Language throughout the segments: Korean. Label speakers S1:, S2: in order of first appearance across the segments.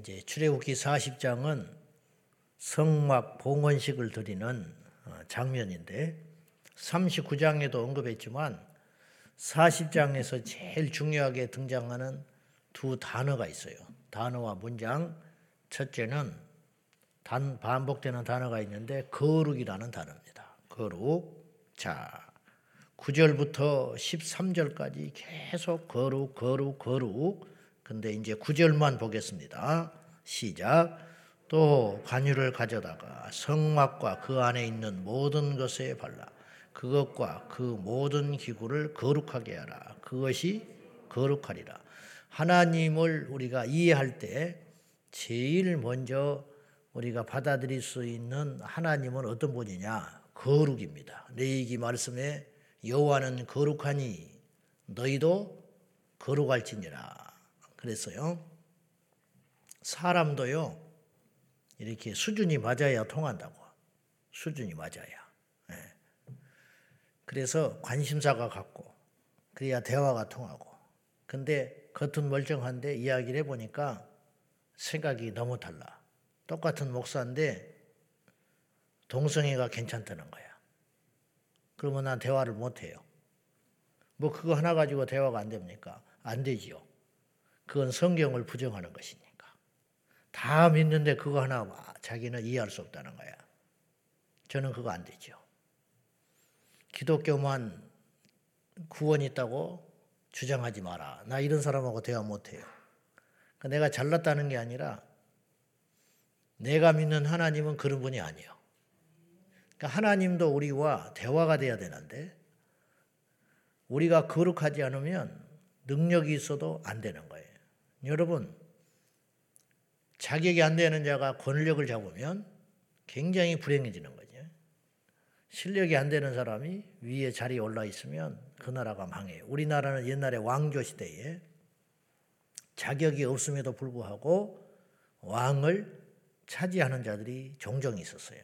S1: 이제 출애굽기 40장은 성막 봉헌식을 드리는 어, 장면인데 39장에도 언급했지만 40장에서 제일 중요하게 등장하는 두 단어가 있어요. 단어와 문장. 첫째는 단 반복되는 단어가 있는데 거룩이라는 단어입니다. 거룩. 자, 9절부터 13절까지 계속 거룩, 거룩, 거룩. 근데 이제 9절만 보겠습니다. 시작. 또 관유를 가져다가 성막과 그 안에 있는 모든 것에 발라 그것과 그 모든 기구를 거룩하게 하라. 그것이 거룩하리라. 하나님을 우리가 이해할 때 제일 먼저 우리가 받아들일 수 있는 하나님은 어떤 분이냐? 거룩입니다. 레이기 말씀에 여호와는 거룩하니 너희도 거룩할지니라. 그랬어요. 사람도요. 이렇게 수준이 맞아야 통한다고. 수준이 맞아야. 네. 그래서 관심사가 같고 그래야 대화가 통하고. 근데 겉은 멀쩡한데 이야기를 해보니까 생각이 너무 달라. 똑같은 목사인데 동성애가 괜찮다는 거야. 그러면 난 대화를 못해요. 뭐 그거 하나 가지고 대화가 안 됩니까? 안 되지요. 그건 성경을 부정하는 것이니까. 다 믿는데 그거 하나 자기는 이해할 수 없다는 거야. 저는 그거 안 되죠. 기독교만 구원 있다고 주장하지 마라. 나 이런 사람하고 대화 못 해요. 그러니까 내가 잘났다는 게 아니라 내가 믿는 하나님은 그런 분이 아니에요. 그러니까 하나님도 우리와 대화가 돼야 되는데 우리가 거룩하지 않으면 능력이 있어도 안 되는 거예요. 여러분, 자격이 안 되는 자가 권력을 잡으면 굉장히 불행해지는 거죠. 실력이 안 되는 사람이 위에 자리에 올라 있으면 그 나라가 망해요. 우리나라는 옛날에 왕조 시대에 자격이 없음에도 불구하고 왕을 차지하는 자들이 종종 있었어요.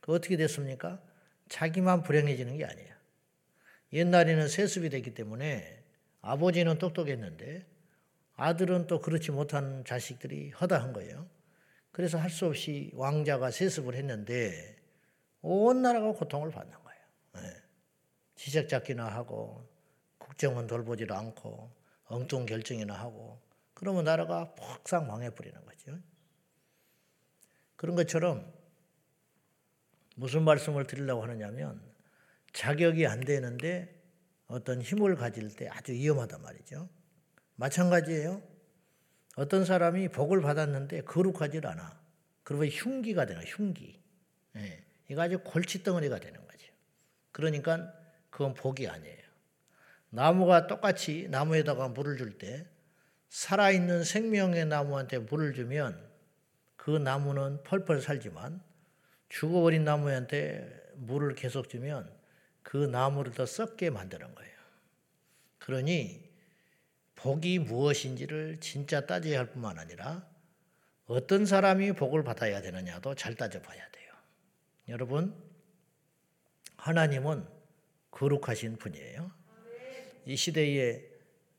S1: 그 어떻게 됐습니까? 자기만 불행해지는 게 아니에요. 옛날에는 세습이 됐기 때문에 아버지는 똑똑했는데 아들은 또 그렇지 못한 자식들이 허다한 거예요. 그래서 할 수 없이 왕자가 세습을 했는데 온 나라가 고통을 받는 거예요. 네. 지적 잡기나 하고 국정은 돌보지도 않고 엉뚱 결정이나 하고 그러면 나라가 폭삭 망해버리는 거죠. 그런 것처럼 무슨 말씀을 드리려고 하느냐면 자격이 안 되는데 어떤 힘을 가질 때 아주 위험하단 말이죠. 마찬가지예요. 어떤 사람이 복을 받았는데 거룩하지 않아. 그러면 흉기가 되는 흉기. 예, 이거 아주 골칫덩어리가 되는 거죠. 그러니까 그건 복이 아니에요. 나무가 똑같이 나무에다가 물을 줄 때 살아있는 생명의 나무한테 물을 주면 그 나무는 펄펄 살지만 죽어버린 나무한테 물을 계속 주면 그 나무를 더 썩게 만드는 거예요. 그러니 복이 무엇인지를 진짜 따져야 할 뿐만 아니라 어떤 사람이 복을 받아야 되느냐도 잘 따져봐야 돼요. 여러분, 하나님은 거룩하신 분이에요. 이 시대의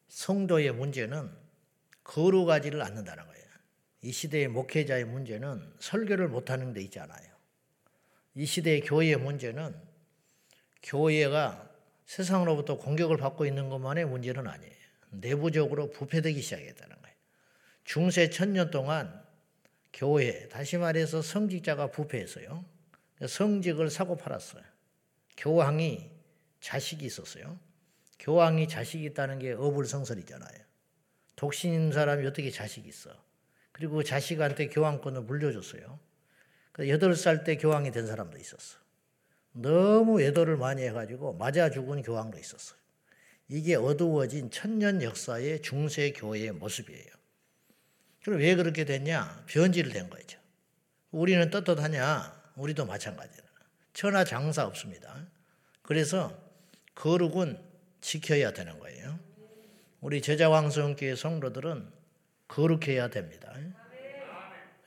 S1: 성도의 문제는 거룩하지를 않는다는 거예요. 이 시대의 목회자의 문제는 설교를 못하는 데 있지 않아요. 이 시대의 교회의 문제는 교회가 세상으로부터 공격을 받고 있는 것만의 문제는 아니에요. 내부적으로 부패되기 시작했다는 거예요. 중세 천년 동안 교회, 다시 말해서 성직자가 부패했어요. 성직을 사고 팔았어요. 교황이 자식이 있었어요. 교황이 자식이 있다는 게 어불성설이잖아요. 독신인 사람이 어떻게 자식이 있어? 그리고 자식한테 교황권을 물려줬어요. 여덟 살 때 교황이 된 사람도 있었어. 너무 외도를 많이 해가지고 맞아 죽은 교황도 있었어요. 이게 어두워진 천년 역사의 중세 교회의 모습이에요. 그럼 왜 그렇게 됐냐? 변질을 된 거죠. 우리는 떳떳하냐? 우리도 마찬가지다. 천하 장사 없습니다. 그래서 거룩은 지켜야 되는 거예요. 우리 제자 왕성교회 성도들은 거룩해야 됩니다.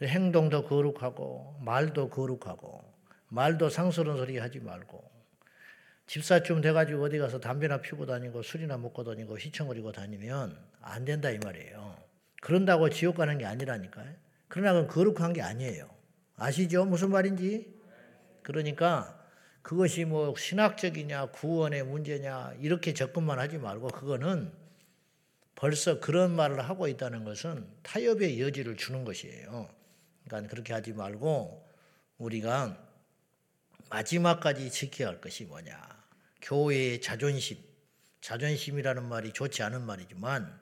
S1: 행동도 거룩하고 말도 거룩하고 말도 상스러운 소리 하지 말고 집사쯤 돼가지고 어디 가서 담배나 피고 다니고 술이나 먹고 다니고 휘청거리고 다니면 안 된다 이 말이에요. 그런다고 지옥 가는 게 아니라니까요. 그러나 그건 거룩한 게 아니에요. 아시죠? 무슨 말인지? 그러니까 그것이 뭐 신학적이냐 구원의 문제냐 이렇게 접근만 하지 말고 그거는 벌써 그런 말을 하고 있다는 것은 타협의 여지를 주는 것이에요. 그러니까 그렇게 하지 말고 우리가 마지막까지 지켜야 할 것이 뭐냐. 교회의 자존심. 자존심이라는 말이 좋지 않은 말이지만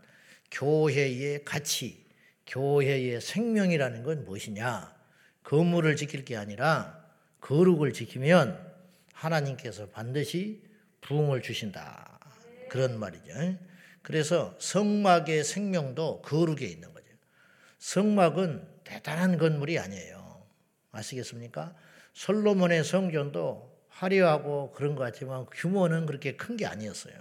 S1: 교회의 가치, 교회의 생명이라는 건 무엇이냐? 건물을 지킬 게 아니라 거룩을 지키면 하나님께서 반드시 부흥을 주신다. 그런 말이죠. 그래서 성막의 생명도 거룩에 있는 거죠. 성막은 대단한 건물이 아니에요. 아시겠습니까? 솔로몬의 성전도 화려하고 그런 것 같지만 규모는 그렇게 큰 게 아니었어요.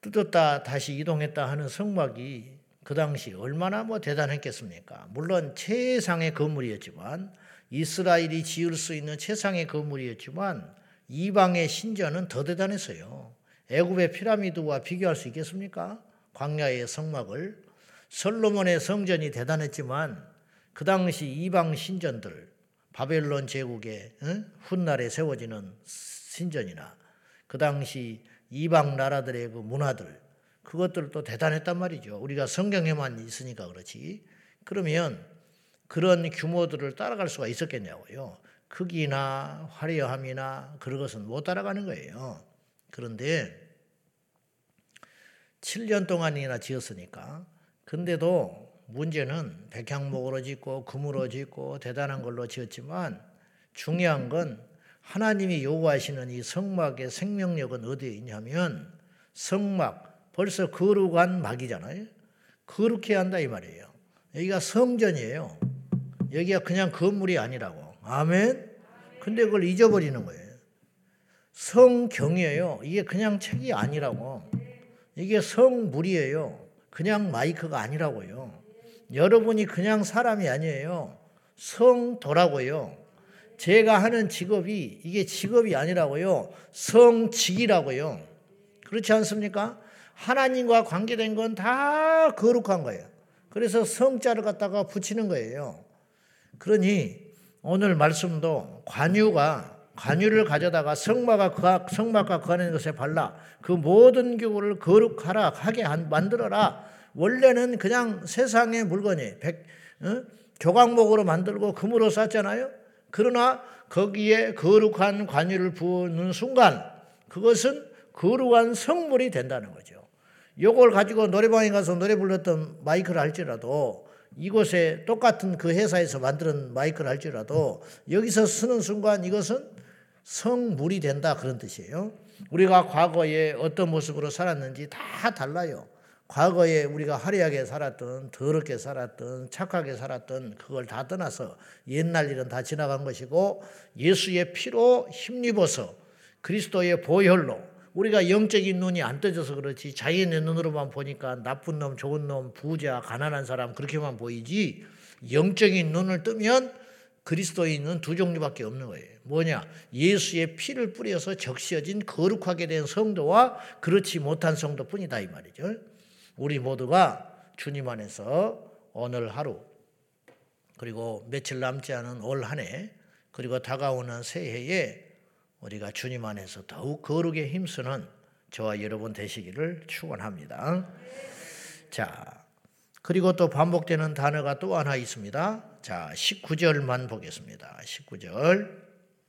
S1: 뜯었다 다시 이동했다 하는 성막이 그 당시 얼마나 뭐 대단했겠습니까? 물론 최상의 건물이었지만 이스라엘이 지을 수 있는 최상의 건물이었지만 이방의 신전은 더 대단했어요. 애굽의 피라미드와 비교할 수 있겠습니까? 광야의 성막을 솔로몬의 성전이 대단했지만 그 당시 이방 신전들 바벨론 제국의 훗날에 세워지는 신전이나 그 당시 이방 나라들의 그 문화들 그것들도 대단했단 말이죠. 우리가 성경에만 있으니까 그렇지. 그러면 그런 규모들을 따라갈 수가 있었겠냐고요. 크기나 화려함이나 그런 것은 못 따라가는 거예요. 그런데 7년 동안이나 지었으니까 근데도 문제는 백향목으로 짓고 금으로 짓고 대단한 걸로 지었지만 중요한 건 하나님이 요구하시는 이 성막의 생명력은 어디에 있냐면 성막 벌써 거룩한 막이잖아요. 거룩해 한다 이 말이에요. 여기가 성전이에요. 여기가 그냥 건물이 아니라고. 아멘. 근데 그걸 잊어버리는 거예요. 성경이에요. 이게 그냥 책이 아니라고. 이게 성물이에요. 그냥 마이크가 아니라고요. 여러분이 그냥 사람이 아니에요. 성도라고요. 제가 하는 직업이 이게 직업이 아니라고요. 성직이라고요. 그렇지 않습니까? 하나님과 관계된 건 다 거룩한 거예요. 그래서 성자를 갖다가 붙이는 거예요. 그러니 오늘 말씀도 관유가 관유를 가져다가 성막과 그, 성막과 그 안에 것에 발라 그 모든 교구를 거룩하라 하게 만들어라. 원래는 그냥 세상의 물건이 백, 어? 조각목으로 만들고 금으로 쌌잖아요. 그러나 거기에 거룩한 관유를 부는 순간 그것은 거룩한 성물이 된다는 거죠. 이걸 가지고 노래방에 가서 노래 불렀던 마이크를 할지라도 이곳에 똑같은 그 회사에서 만드는 마이크를 할지라도 여기서 쓰는 순간 이것은 성물이 된다 그런 뜻이에요. 우리가 과거에 어떤 모습으로 살았는지 다 달라요. 과거에 우리가 화려하게 살았던 더럽게 살았던 착하게 살았던 그걸 다 떠나서 옛날 일은 다 지나간 것이고 예수의 피로 힘입어서 그리스도의 보혈로 우리가 영적인 눈이 안 떠져서 그렇지 자연의 눈으로만 보니까 나쁜 놈, 좋은 놈, 부자, 가난한 사람 그렇게만 보이지 영적인 눈을 뜨면 그리스도인은 두 종류밖에 없는 거예요. 뭐냐? 예수의 피를 뿌려서 적셔진 거룩하게 된 성도와 그렇지 못한 성도뿐이다 이 말이죠. 우리 모두가 주님 안에서 오늘 하루 그리고 며칠 남지 않은 올 한 해 그리고 다가오는 새해에 우리가 주님 안에서 더욱 거룩에 힘쓰는 저와 여러분 되시기를 축원합니다. 자, 그리고 또 반복되는 단어가 또 하나 있습니다. 자, 19절만 보겠습니다. 19절.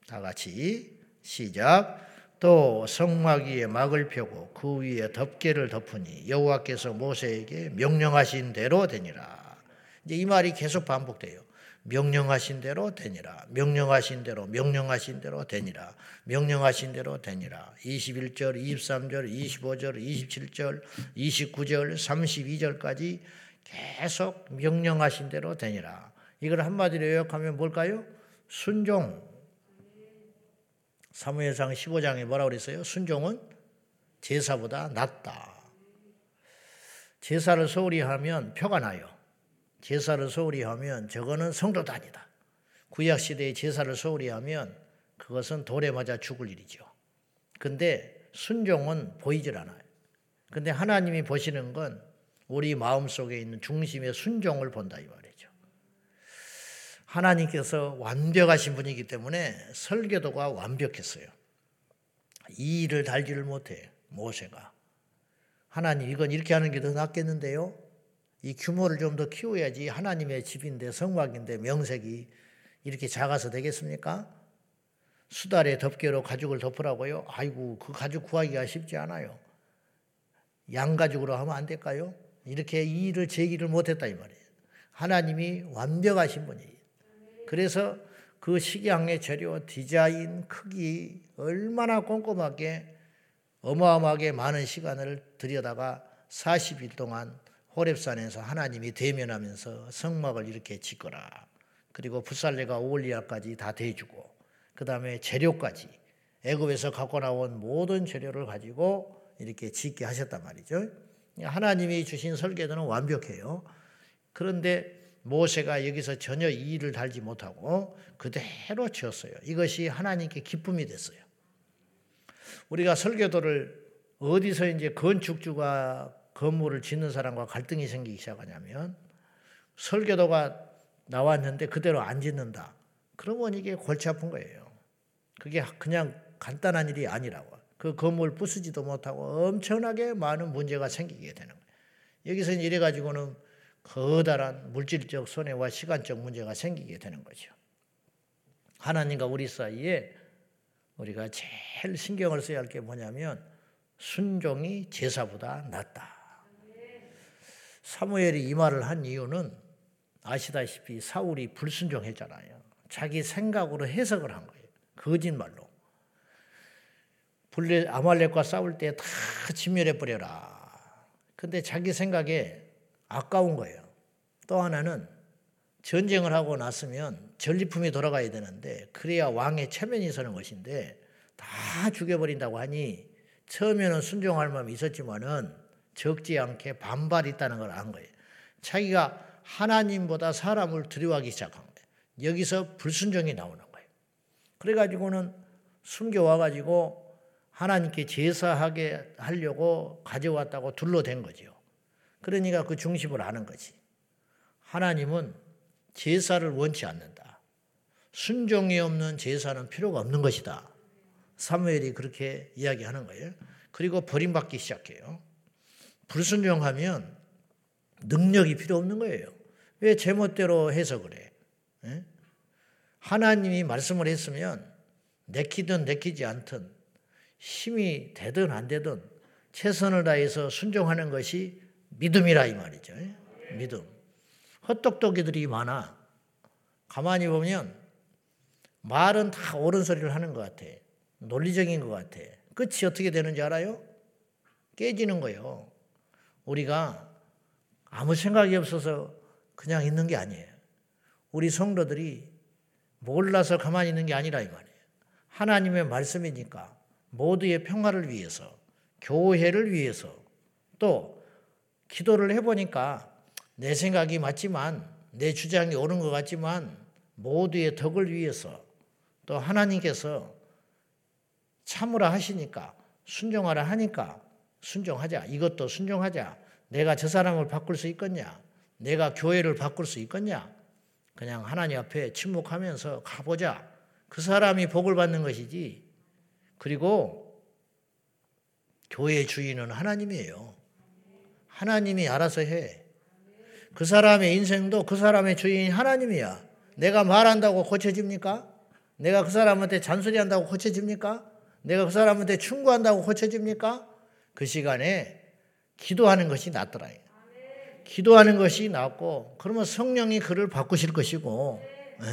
S1: 다 같이 시작. 또 성막 위에 막을 펴고 그 위에 덮개를 덮으니 여호와께서 모세에게 명령하신 대로 되니라. 이제 이 말이 계속 반복돼요. 명령하신 대로 되니라. 명령하신 대로, 명령하신 대로 되니라. 명령하신 대로 되니라. 21절, 23절, 25절, 27절, 29절, 32절까지 계속 명령하신 대로 되니라. 이걸 한마디로 요약하면 뭘까요? 순종, 사무엘상 15장에 뭐라고 그랬어요? 순종은 제사보다 낫다. 제사를 소홀히 하면 표가 나요. 제사를 소홀히 하면 저거는 성도도 아니다. 구약 시대의 제사를 소홀히 하면 그것은 돌에 맞아 죽을 일이죠. 근데 순종은 보이질 않아요. 근데 하나님이 보시는 건 우리 마음 속에 있는 중심의 순종을 본다 이 말이죠. 하나님께서 완벽하신 분이기 때문에 설계도가 완벽했어요. 이 일을 달지를 못해 모세가. 하나님 이건 이렇게 하는 게 더 낫겠는데요. 이 규모를 좀 더 키워야지 하나님의 집인데 성막인데 명색이 이렇게 작아서 되겠습니까? 수달에 덮개로 가죽을 덮으라고요? 아이고 그 가죽 구하기가 쉽지 않아요. 양가죽으로 하면 안 될까요? 이렇게 이 일을 제기를 못했다 이 말이에요. 하나님이 완벽하신 분이에요. 그래서 그 식양의 재료, 디자인, 크기 얼마나 꼼꼼하게 어마어마하게 많은 시간을 들여다가 40일 동안 호랩산에서 하나님이 대면하면서 성막을 이렇게 짓거라. 그리고 부살레가 오올리아까지 다 대주고 그 다음에 재료까지 애굽에서 갖고 나온 모든 재료를 가지고 이렇게 짓게 하셨단 말이죠. 하나님이 주신 설계도는 완벽해요. 그런데 모세가 여기서 전혀 이 일을 달지 못하고 그대로 지었어요. 이것이 하나님께 기쁨이 됐어요. 우리가 설계도를 어디서 이제 건축주가 건물을 짓는 사람과 갈등이 생기기 시작하냐면 설계도가 나왔는데 그대로 안 짓는다. 그러면 이게 골치 아픈 거예요. 그게 그냥 간단한 일이 아니라고. 그 건물 부수지도 못하고 엄청나게 많은 문제가 생기게 되는 거예요. 여기서 이래 가지고는 커다란 물질적 손해와 시간적 문제가 생기게 되는 거죠. 하나님과 우리 사이에 우리가 제일 신경을 써야 할 게 뭐냐면 순종이 제사보다 낫다. 사무엘이 이 말을 한 이유는 아시다시피 사울이 불순종했잖아요. 자기 생각으로 해석을 한 거예요. 거짓말로. 블레 아말렉과 싸울 때 다 진멸해 버려라. 근데 자기 생각에 아까운 거예요. 또 하나는 전쟁을 하고 났으면 전리품이 돌아가야 되는데 그래야 왕의 체면이 서는 것인데 다 죽여버린다고 하니 처음에는 순종할 마음이 있었지만은 적지 않게 반발이 있다는 걸 안 거예요. 자기가 하나님보다 사람을 두려워하기 시작한 거예요. 여기서 불순종이 나오는 거예요. 그래가지고는 숨겨와가지고 하나님께 제사하게 하려고 가져왔다고 둘러댄 거죠. 그러니까 그 중심을 아는 거지. 하나님은 제사를 원치 않는다. 순종이 없는 제사는 필요가 없는 것이다. 사무엘이 그렇게 이야기하는 거예요. 그리고 버림받기 시작해요. 불순종하면 능력이 필요 없는 거예요. 왜 제멋대로 해석을 해? 에? 하나님이 말씀을 했으면 내키든 내키지 않든 힘이 되든 안 되든 최선을 다해서 순종하는 것이 믿음이라 이 말이죠. 믿음. 헛똑똑이들이 많아. 가만히 보면 말은 다 옳은 소리를 하는 것 같아. 논리적인 것 같아. 끝이 어떻게 되는지 알아요? 깨지는 거예요. 우리가 아무 생각이 없어서 그냥 있는 게 아니에요. 우리 성도들이 몰라서 가만히 있는 게 아니라 이 말이에요. 하나님의 말씀이니까 모두의 평화를 위해서, 교회를 위해서, 또 기도를 해보니까 내 생각이 맞지만, 내 주장이 옳은 것 같지만, 모두의 덕을 위해서, 또 하나님께서 참으라 하시니까, 순종하라 하니까, 순종하자. 이것도 순종하자. 내가 저 사람을 바꿀 수 있겠냐? 내가 교회를 바꿀 수 있겠냐? 그냥 하나님 앞에 침묵하면서 가보자. 그 사람이 복을 받는 것이지. 그리고 교회의 주인은 하나님이에요. 하나님이 알아서 해. 그 사람의 인생도 그 사람의 주인이 하나님이야. 내가 말한다고 고쳐집니까? 내가 그 사람한테 잔소리한다고 고쳐집니까? 내가 그 사람한테 충고한다고 고쳐집니까? 그 시간에 기도하는 것이 낫더라. 기도하는 것이 낫고 그러면 성령이 그를 바꾸실 것이고 네.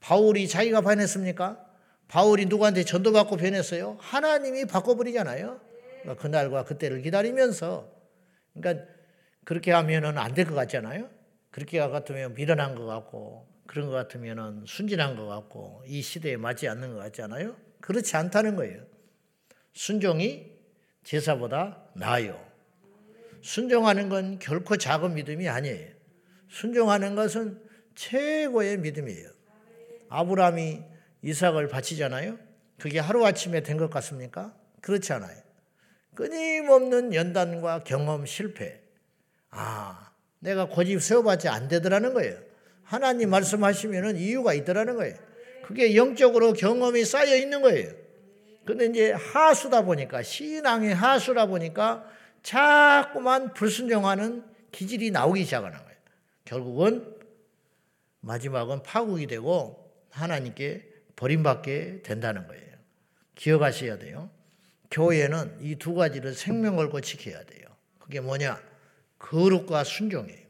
S1: 바울이 자기가 변했습니까? 바울이 누구한테 전도받고 변했어요? 하나님이 바꿔버리잖아요. 그러니까 그날과 그때를 기다리면서 그러니까 그렇게 하면은 안 될 것 같잖아요. 그렇게 같으면 미련한 것 같고 그런 것 같으면은 순진한 것 같고 이 시대에 맞지 않는 것 같잖아요. 그렇지 않다는 거예요. 순종이 제사보다 나아요. 순종하는 건 결코 작은 믿음이 아니에요. 순종하는 것은 최고의 믿음이에요. 아브라함이 이삭을 바치잖아요. 그게 하루아침에 된 것 같습니까? 그렇지 않아요. 끊임없는 연단과 경험 실패. 아, 내가 고집 세워봤자 안 되더라는 거예요. 하나님 말씀하시면은 이유가 있더라는 거예요. 그게 영적으로 경험이 쌓여 있는 거예요. 근데 이제 하수다 보니까, 신앙의 하수라 보니까 자꾸만 불순종하는 기질이 나오기 시작하는 거예요. 결국은 마지막은 파국이 되고 하나님께 버림받게 된다는 거예요. 기억하셔야 돼요. 교회는 이 두 가지를 생명 걸고 지켜야 돼요. 그게 뭐냐? 거룩과 순종이에요.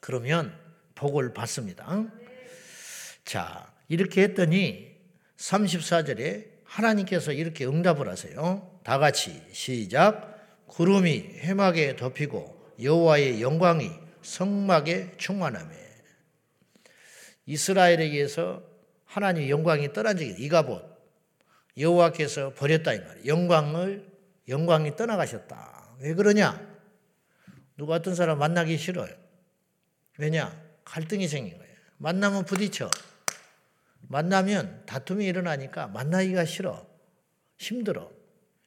S1: 그러면 복을 받습니다. 자, 이렇게 했더니 34절에 하나님께서 이렇게 응답을 하세요. 다 같이 시작. 구름이 해막에 덮이고 여호와의 영광이 성막에 충만하며 이스라엘에게서 하나님의 영광이 떠난 적이 이가봇 여호와께서 버렸다 이 말이에요. 영광을 영광이 떠나가셨다. 왜 그러냐? 누가 어떤 사람 만나기 싫어요. 왜냐? 갈등이 생긴 거예요. 만나면 부딪혀. 만나면 다툼이 일어나니까 만나기가 싫어. 힘들어.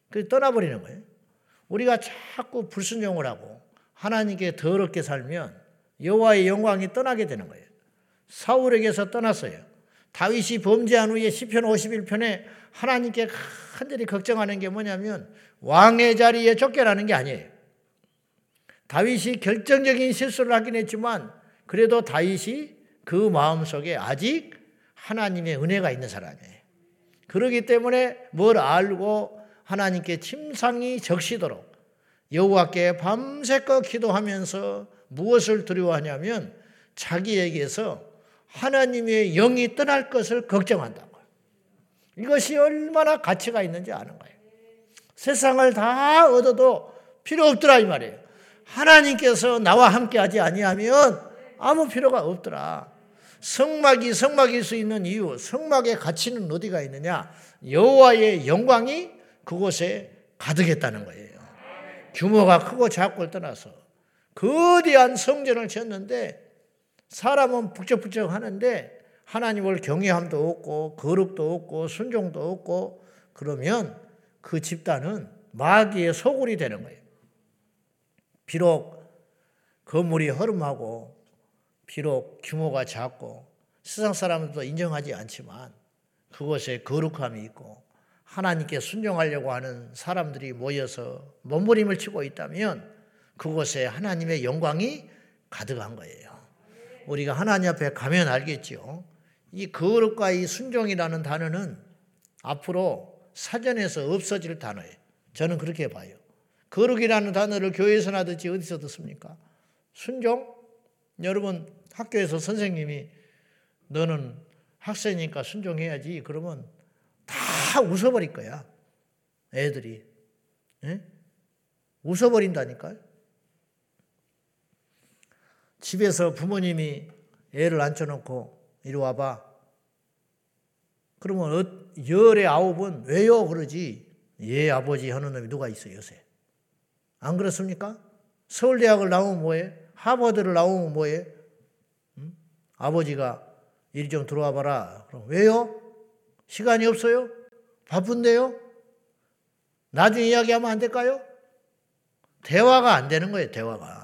S1: 그래서 떠나버리는 거예요. 우리가 자꾸 불순종을 하고 하나님께 더럽게 살면 여호와의 영광이 떠나게 되는 거예요. 사울에게서 떠났어요. 다윗이 범죄한 후에 시편 51편에 하나님께 간절히 걱정하는 게 뭐냐면 왕의 자리에 쫓겨나는 게 아니에요. 다윗이 결정적인 실수를 하긴 했지만 그래도 다윗이 그 마음속에 아직 하나님의 은혜가 있는 사람이에요. 그러기 때문에 뭘 알고 하나님께 침상이 적시도록 여호와께 밤새껏 기도하면서 무엇을 두려워하냐면 자기에게서 하나님의 영이 떠날 것을 걱정한다고. 이것이 얼마나 가치가 있는지 아는 거예요. 세상을 다 얻어도 필요 없더라 이 말이에요. 하나님께서 나와 함께 하지 아니하면 아무 필요가 없더라. 성막이 성막일 수 있는 이유, 성막의 가치는 어디가 있느냐? 여호와의 영광이 그곳에 가득했다는 거예요. 규모가 크고 작고를 떠나서 거대한 성전을 지었는데 사람은 북적북적 하는데 하나님을 경외함도 없고 거룩도 없고 순종도 없고 그러면 그 집단은 마귀의 소굴이 되는 거예요. 비록 건물이 허름하고 비록 규모가 작고 세상 사람들도 인정하지 않지만 그곳에 거룩함이 있고 하나님께 순종하려고 하는 사람들이 모여서 몸부림을 치고 있다면 그곳에 하나님의 영광이 가득한 거예요. 우리가 하나님 앞에 가면 알겠죠. 이 거룩과 이 순종이라는 단어는 앞으로 사전에서 없어질 단어예요. 저는 그렇게 봐요. 거룩이라는 단어를 교회에서나 듣지 어디서 듣습니까? 순종? 여러분 학교에서 선생님이 너는 학생이니까 순종해야지. 그러면 다 웃어버릴 거야. 애들이. 예? 웃어버린다니까요. 집에서 부모님이 애를 앉혀놓고 이리 와봐. 그러면 어, 열의 아홉은 왜요? 그러지. 예, 아버지 하는 놈이 누가 있어요, 요새. 안 그렇습니까? 서울대학을 나오면 뭐해? 하버드를 나오면 뭐해? 응? 아버지가 이리 좀 들어와 봐라. 그럼 왜요? 시간이 없어요? 바쁜데요? 나중에 이야기하면 안 될까요? 대화가 안 되는 거예요, 대화가.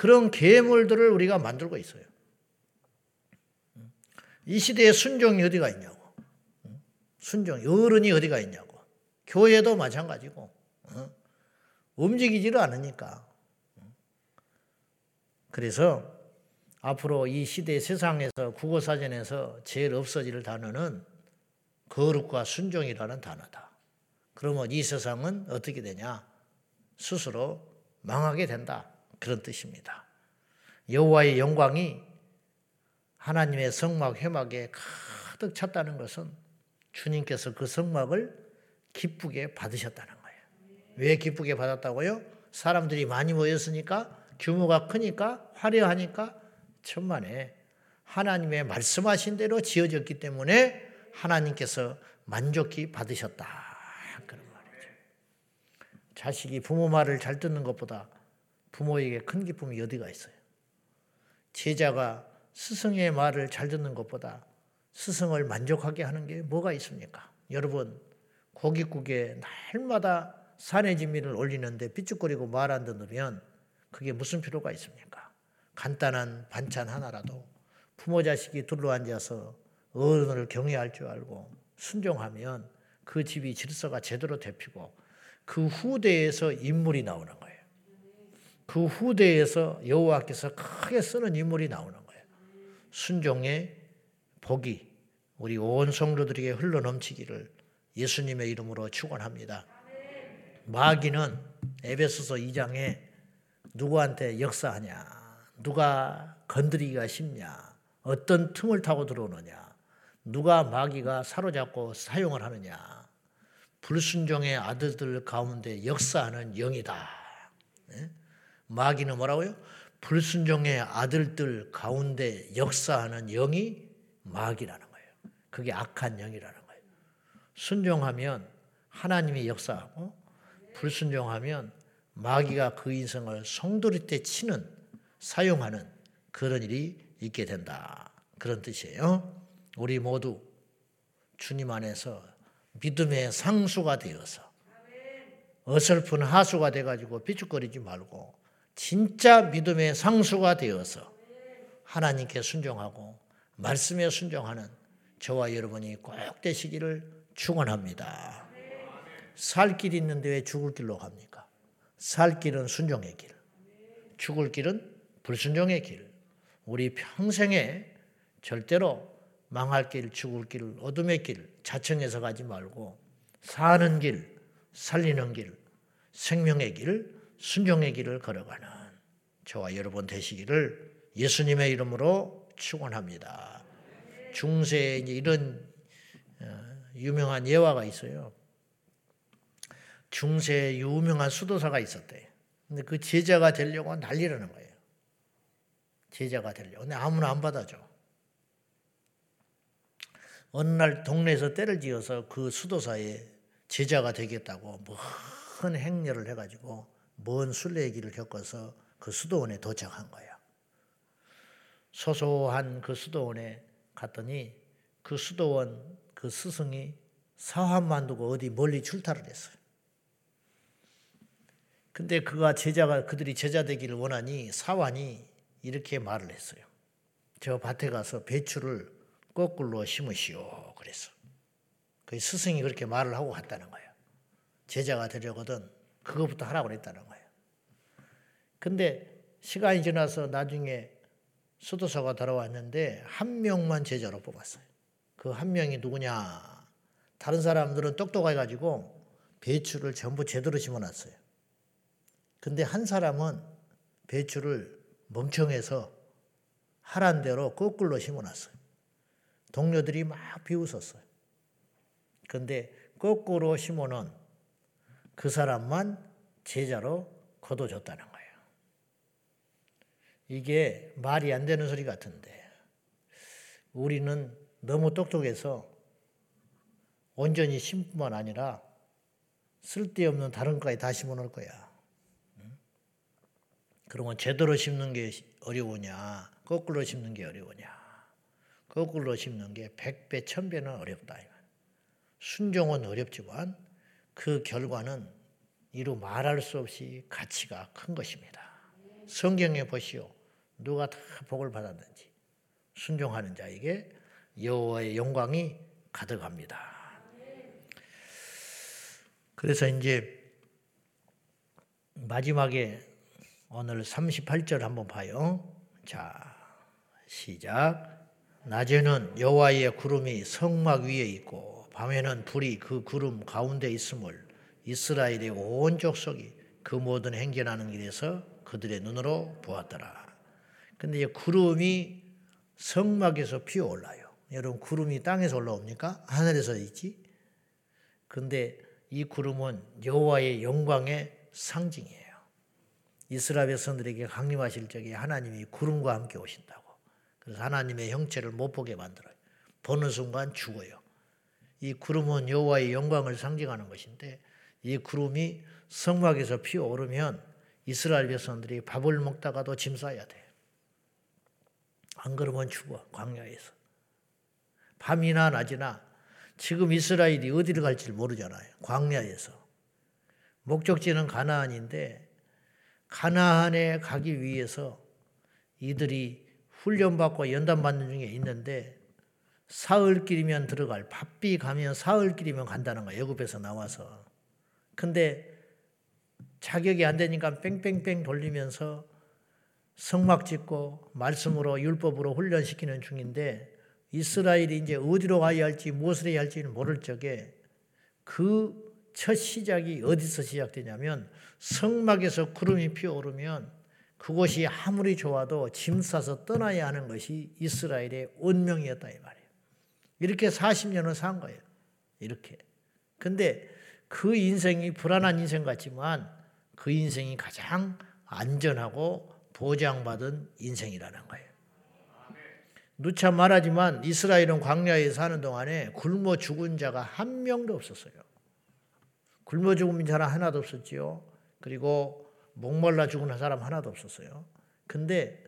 S1: 그런 괴물들을 우리가 만들고 있어요. 이 시대에 순종이 어디가 있냐고. 순종, 어른이 어디가 있냐고. 교회도 마찬가지고. 움직이지를 않으니까. 그래서 앞으로 이 시대 세상에서 국어사전에서 제일 없어질 단어는 거룩과 순종이라는 단어다. 그러면 이 세상은 어떻게 되냐? 스스로 망하게 된다. 그런 뜻입니다. 여호와의 영광이 하나님의 성막 회막에 가득 찼다는 것은 주님께서 그 성막을 기쁘게 받으셨다는 거예요. 왜 기쁘게 받았다고요? 사람들이 많이 모였으니까 규모가 크니까 화려하니까 천만에 하나님의 말씀하신 대로 지어졌기 때문에 하나님께서 만족히 받으셨다. 그런 말이죠. 자식이 부모 말을 잘 듣는 것보다 부모에게 큰 기쁨이 어디가 있어요? 제자가 스승의 말을 잘 듣는 것보다 스승을 만족하게 하는 게 뭐가 있습니까? 여러분, 고깃국에 날마다 산의 진미를 올리는데 삐죽거리고 말 안 듣으면 그게 무슨 필요가 있습니까? 간단한 반찬 하나라도 부모 자식이 둘러앉아서 어른을 경외할 줄 알고 순종하면 그 집이 질서가 제대로 되피고 그 후대에서 인물이 나오는 거예요. 그 후대에서 여호와께서 크게 쓰는 인물이 나오는 거예요. 순종의 복이 우리 온 성도들에게 흘러넘치기를 예수님의 이름으로 축원합니다. 마귀는 에베소서 2장에 누구한테 역사하냐, 누가 건드리기가 쉽냐, 어떤 틈을 타고 들어오느냐, 누가 마귀가 사로잡고 사용을 하느냐, 불순종의 아들들 가운데 역사하는 영이다. 네? 마귀는 뭐라고요? 불순종의 아들들 가운데 역사하는 영이 마귀라는 거예요. 그게 악한 영이라는 거예요. 순종하면 하나님이 역사하고 불순종하면 마귀가 그 인생을 송두리 때 치는 사용하는 그런 일이 있게 된다. 그런 뜻이에요. 우리 모두 주님 안에서 믿음의 상수가 되어서 어설픈 하수가 돼가지고 비축거리지 말고 진짜 믿음의 상수가 되어서 하나님께 순종하고 말씀에 순종하는 저와 여러분이 꼭 되시기를 축원합니다. 살 길이 있는데 왜 죽을 길로 갑니까? 살 길은 순종의 길, 죽을 길은 불순종의 길. 우리 평생에 절대로 망할 길, 죽을 길, 어둠의 길, 자청해서 가지 말고 사는 길, 살리는 길, 생명의 길, 순종의 길을 걸어가는 저와 여러분 되시기를 예수님의 이름으로 축원합니다. 중세에 이런 어, 유명한 예화가 있어요. 중세에 유명한 수도사가 있었대. 근데 그 제자가 되려고 난리라는 거예요. 제자가 되려고. 근데 아무나 안 받아줘. 어느 날 동네에서 때를 지어서 그 수도사에 제자가 되겠다고 먼 행렬을 해가지고 먼 순례의 길을 겪어서 그 수도원에 도착한 거예요. 소소한 그 수도원에 갔더니 그 수도원 그 스승이 사환만 두고 어디 멀리 출타를 했어요. 근데 그가 제자가 그들이 제자 되기를 원하니 사환이 이렇게 말을 했어요. 저 밭에 가서 배추를 거꾸로 심으시오 그랬어. 그 스승이 그렇게 말을 하고 갔다는 거예요. 제자가 되려거든 그것부터 하라고 그랬다는 거예요. 근데 시간이 지나서 나중에 수도사가 돌아왔는데 한 명만 제자로 뽑았어요. 그 한 명이 누구냐? 다른 사람들은 똑똑해가지고 배추를 전부 제대로 심어놨어요. 근데 한 사람은 배추를 멍청해서 하란 대로 거꾸로 심어놨어요. 동료들이 막 비웃었어요. 근데 거꾸로 심어놓은 그 사람만 제자로 거둬줬다는 거예요. 이게 말이 안 되는 소리 같은데 우리는 너무 똑똑해서 온전히 심뿐만 아니라 쓸데없는 다른 거에 다 심어놓을 거야. 그러면 제대로 심는 게 어려우냐, 거꾸로 심는 게 어려우냐. 거꾸로 심는 게 백배, 천배는 어렵다. 순종은 어렵지만 그 결과는 이루 말할 수 없이 가치가 큰 것입니다. 성경에 보시오. 누가 다 복을 받았는지 순종하는 자에게 여호와의 영광이 가득합니다. 그래서 이제 마지막에 오늘 38절 한번 봐요. 자, 시작. 낮에는 여호와의 구름이 성막 위에 있고 밤에는 불이 그 구름 가운데 있음을 이스라엘의 온 족속이 그 모든 행전하는 길에서 그들의 눈으로 보았더라. 근데 이 구름이 성막에서 피어올라요. 여러분 구름이 땅에서 올라옵니까? 하늘에서 있지. 근데 이 구름은 여호와의 영광의 상징이에요. 이스라엘 백성들에게 강림하실 적에 하나님이 구름과 함께 오신다고. 그래서 하나님의 형체를 못 보게 만들어요. 보는 순간 죽어요. 이 구름은 여호와의 영광을 상징하는 것인데 이 구름이 성막에서 피어오르면 이스라엘 백성들이 밥을 먹다가도 짐 싸야 돼. 안 그러면 죽어 광야에서. 밤이나 낮이나 지금 이스라엘이 어디를 갈지 모르잖아요. 광야에서. 목적지는 가나안인데 가나안에 가기 위해서 이들이 훈련받고 연단받는 중에 있는데 사흘길이면 들어갈 바삐 가면 사흘길이면 간다는 거야 애굽에서 나와서 근데 자격이 안 되니까 뺑뺑뺑 돌리면서 성막 짓고 말씀으로 율법으로 훈련시키는 중인데 이스라엘이 이제 어디로 가야 할지 무엇을 해야 할지는 모를 적에 그 첫 시작이 어디서 시작되냐면 성막에서 구름이 피어오르면 그곳이 아무리 좋아도 짐 싸서 떠나야 하는 것이 이스라엘의 운명이었다 이 말이에요. 이렇게 40년을 산 거예요. 이렇게. 근데 그 인생이 불안한 인생 같지만 그 인생이 가장 안전하고 보장받은 인생이라는 거예요. 누차 말하지만 이스라엘은 광야에 사는 동안에 굶어 죽은 자가 한 명도 없었어요. 굶어 죽은 사람 하나도 없었지요. 그리고 목말라 죽은 사람 하나도 없었어요. 근데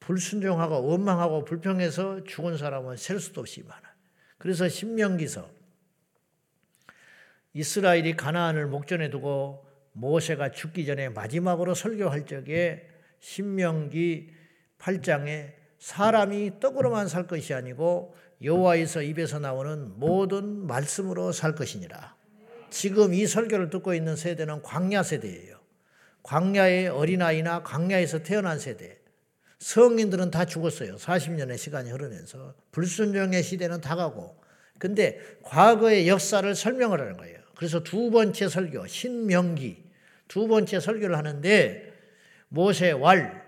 S1: 불순종하고 원망하고 불평해서 죽은 사람은 셀 수도 없이 많아. 그래서 신명기서 이스라엘이 가나안을 목전에 두고 모세가 죽기 전에 마지막으로 설교할 적에 신명기 8장에 사람이 떡으로만 살 것이 아니고 여호와에서 입에서 나오는 모든 말씀으로 살 것이니라. 지금 이 설교를 듣고 있는 세대는 광야 세대예요. 광야의 어린아이나 광야에서 태어난 세대. 성인들은 다 죽었어요. 40년의 시간이 흐르면서. 불순종의 시대는 다 가고. 근데 과거의 역사를 설명을 하는 거예요. 그래서 두 번째 설교, 신명기. 두 번째 설교를 하는데 모세 왈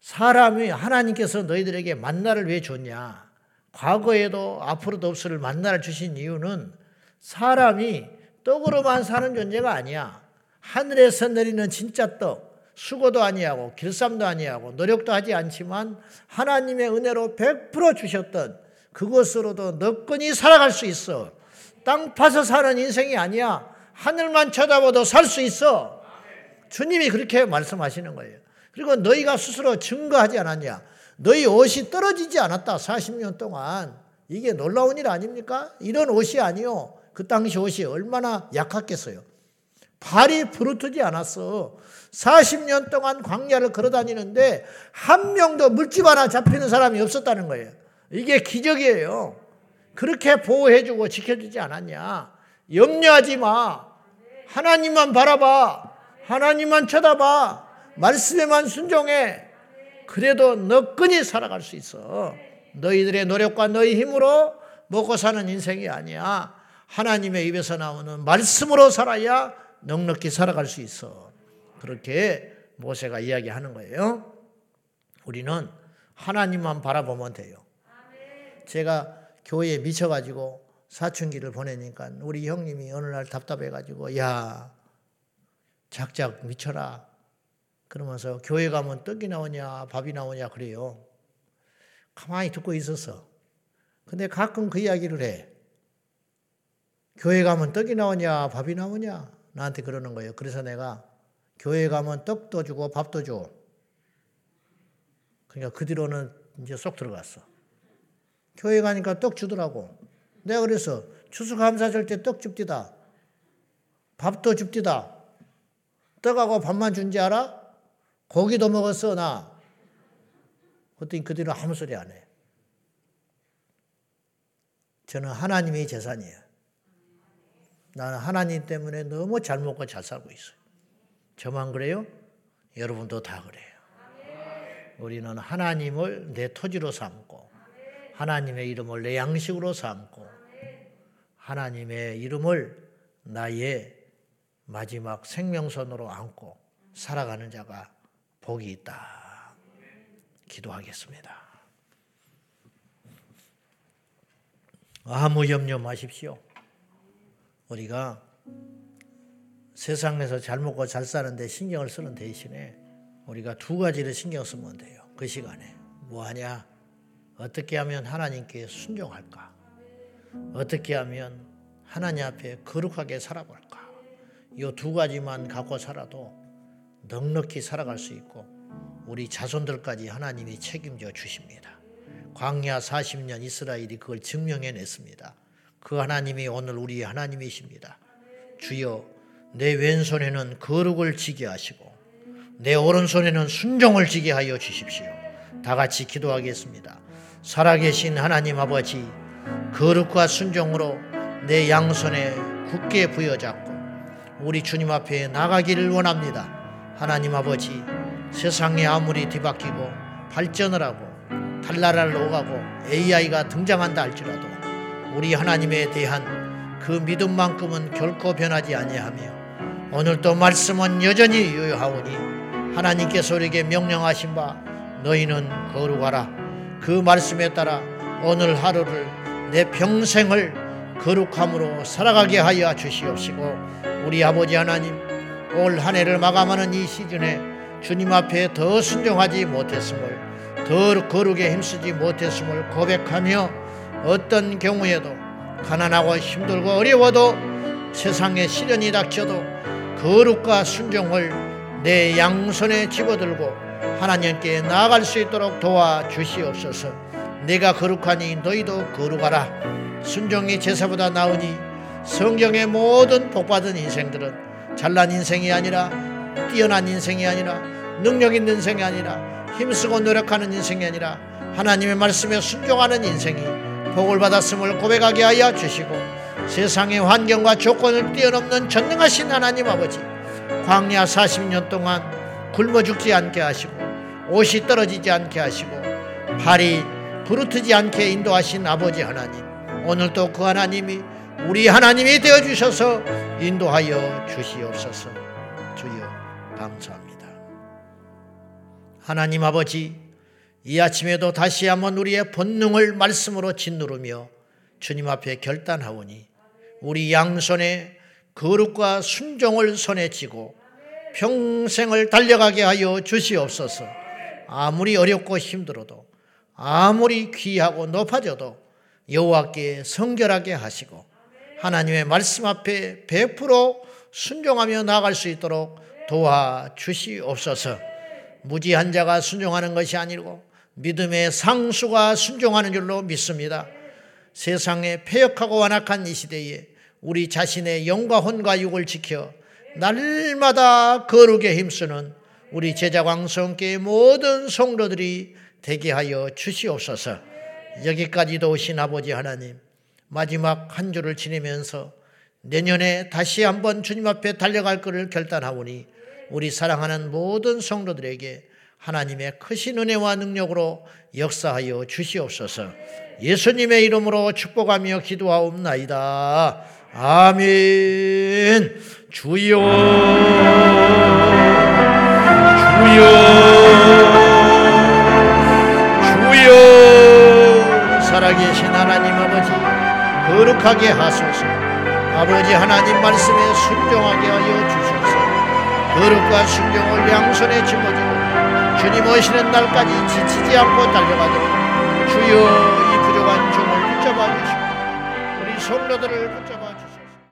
S1: 사람이 하나님께서 너희들에게 만나를 왜 줬냐? 과거에도 앞으로도 없을 만나를 주신 이유는 사람이 떡으로만 사는 존재가 아니야. 하늘에서 내리는 진짜 떡, 수고도 아니하고 길쌈도 아니하고 노력도 하지 않지만 하나님의 은혜로 100% 주셨던 그것으로도 너끈히 살아갈 수 있어. 땅 파서 사는 인생이 아니야. 하늘만 쳐다봐도 살 수 있어. 주님이 그렇게 말씀하시는 거예요. 그리고 너희가 스스로 증거하지 않았냐. 너희 옷이 떨어지지 않았다. 40년 동안. 이게 놀라운 일 아닙니까? 이런 옷이 아니요. 그 당시 옷이 얼마나 약했겠어요. 발이 부르트지 않았어. 40년 동안 광야를 걸어 다니는데 한 명도 물집 하나 잡히는 사람이 없었다는 거예요. 이게 기적이에요. 그렇게 보호해주고 지켜주지 않았냐. 염려하지 마. 하나님만 바라봐. 하나님만 쳐다봐. 말씀에만 순종해. 그래도 너끈히 살아갈 수 있어. 너희들의 노력과 너희 힘으로 먹고 사는 인생이 아니야. 하나님의 입에서 나오는 말씀으로 살아야 넉넉히 살아갈 수 있어. 그렇게 모세가 이야기하는 거예요. 우리는 하나님만 바라보면 돼요. 제가 교회에 미쳐가지고 사춘기를 보내니까 우리 형님이 어느 날 답답해가지고 야 작작 미쳐라 그러면서 교회 가면 떡이 나오냐 밥이 나오냐 그래요. 가만히 듣고 있었어. 근데 가끔 그 이야기를 해. 교회 가면 떡이 나오냐 밥이 나오냐 나한테 그러는 거예요. 그래서 내가 교회 가면 떡도 주고 밥도 줘. 그러니까 그 뒤로는 이제 쏙 들어갔어. 교회 가니까 떡 주더라고. 내가 그래서 추수감사절 때 떡 줍디다. 밥도 줍디다. 떡하고 밥만 준지 알아? 고기도 먹었어 나. 그랬더니 그 뒤로 아무 소리 안 해. 저는 하나님의 재산이에요. 나는 하나님 때문에 너무 잘 먹고 잘 살고 있어요. 저만 그래요? 여러분도 다 그래요. 우리는 하나님을 내 토지로 삼고 하나님의 이름을 내 양식으로 삼고 하나님의 이름을 나의 마지막 생명선으로 안고 살아가는 자가 복이 있다. 기도하겠습니다. 아무 염려 마십시오. 우리가 세상에서 잘 먹고 잘 사는데 신경을 쓰는 대신에 우리가 두 가지를 신경 쓰면 돼요. 그 시간에. 뭐 하냐? 어떻게 하면 하나님께 순종할까? 어떻게 하면 하나님 앞에 거룩하게 살아볼까? 이 두 가지만 갖고 살아도 넉넉히 살아갈 수 있고 우리 자손들까지 하나님이 책임져 주십니다. 광야 40년 이스라엘이 그걸 증명해 냈습니다. 그 하나님이 오늘 우리 하나님이십니다. 주여 내 왼손에는 거룩을 지게 하시고 내 오른손에는 순종을 지게 하여 주십시오. 다 같이 기도하겠습니다. 살아계신 하나님 아버지, 거룩과 순종으로 내 양손에 굳게 부여잡고 우리 주님 앞에 나가기를 원합니다. 하나님 아버지, 세상이 아무리 뒤바뀌고 발전을 하고 달나라를 오가고 AI가 등장한다 할지라도 우리 하나님에 대한 그 믿음만큼은 결코 변하지 아니하며 오늘도 말씀은 여전히 유효하오니 하나님께서 우리에게 명령하신 바 너희는 거룩하라. 그 말씀에 따라 오늘 하루를 내 평생을 거룩함으로 살아가게 하여 주시옵시고 우리 아버지 하나님 올 한 해를 마감하는 이 시즌에 주님 앞에 더 순종하지 못했음을 더 거룩에 힘쓰지 못했음을 고백하며 어떤 경우에도 가난하고 힘들고 어려워도 세상에 시련이 닥쳐도 거룩과 순종을 내 양손에 집어들고 하나님께 나아갈 수 있도록 도와 주시옵소서. 내가 거룩하니 너희도 거룩하라. 순종이 제사보다 나으니 성경의 모든 복받은 인생들은 잘난 인생이 아니라 뛰어난 인생이 아니라 능력 있는 인생이 아니라 힘쓰고 노력하는 인생이 아니라 하나님의 말씀에 순종하는 인생이 복을 받았음을 고백하게 하여 주시고 세상의 환경과 조건을 뛰어넘는 전능하신 하나님 아버지 광야 40년 동안 굶어 죽지 않게 하시고 옷이 떨어지지 않게 하시고 발이 부르트지 않게 인도하신 아버지 하나님 오늘도 그 하나님이 우리 하나님이 되어 주셔서 인도하여 주시옵소서. 주여 감사합니다. 하나님 아버지 이 아침에도 다시 한번 우리의 본능을 말씀으로 짓누르며 주님 앞에 결단하오니 우리 양손에 거룩과 순종을 손에 쥐고 평생을 달려가게 하여 주시옵소서. 아무리 어렵고 힘들어도 아무리 귀하고 높아져도 여호와께 성결하게 하시고 하나님의 말씀 앞에 100% 순종하며 나아갈 수 있도록 도와 주시옵소서. 무지한 자가 순종하는 것이 아니고 믿음의 상수가 순종하는 줄로 믿습니다. 세상에 폐역하고 완악한 이 시대에 우리 자신의 영과 혼과 육을 지켜 날마다 거룩에 힘쓰는 우리 제자 광성교의 모든 성도들이 되게 하여 주시옵소서. 여기까지도 오신 아버지 하나님, 마지막 한 주를 지내면서 내년에 다시 한번 주님 앞에 달려갈 것을 결단하오니 우리 사랑하는 모든 성도들에게 하나님의 크신 은혜와 능력으로 역사하여 주시옵소서. 예수님의 이름으로 축복하며 기도하옵나이다. 아멘. 주여, 주여, 주여. 살아계신 하나님 아버지, 거룩하게 하소서. 아버지 하나님 말씀에 순종하게 하여 주소서. 거룩과 순종을 양손에 짊어지고 주님 오시는 날까지 지치지 않고 달려가도록 주여 이 부족한 종을 붙잡아 주시고 우리 성도들을 붙잡아 주시고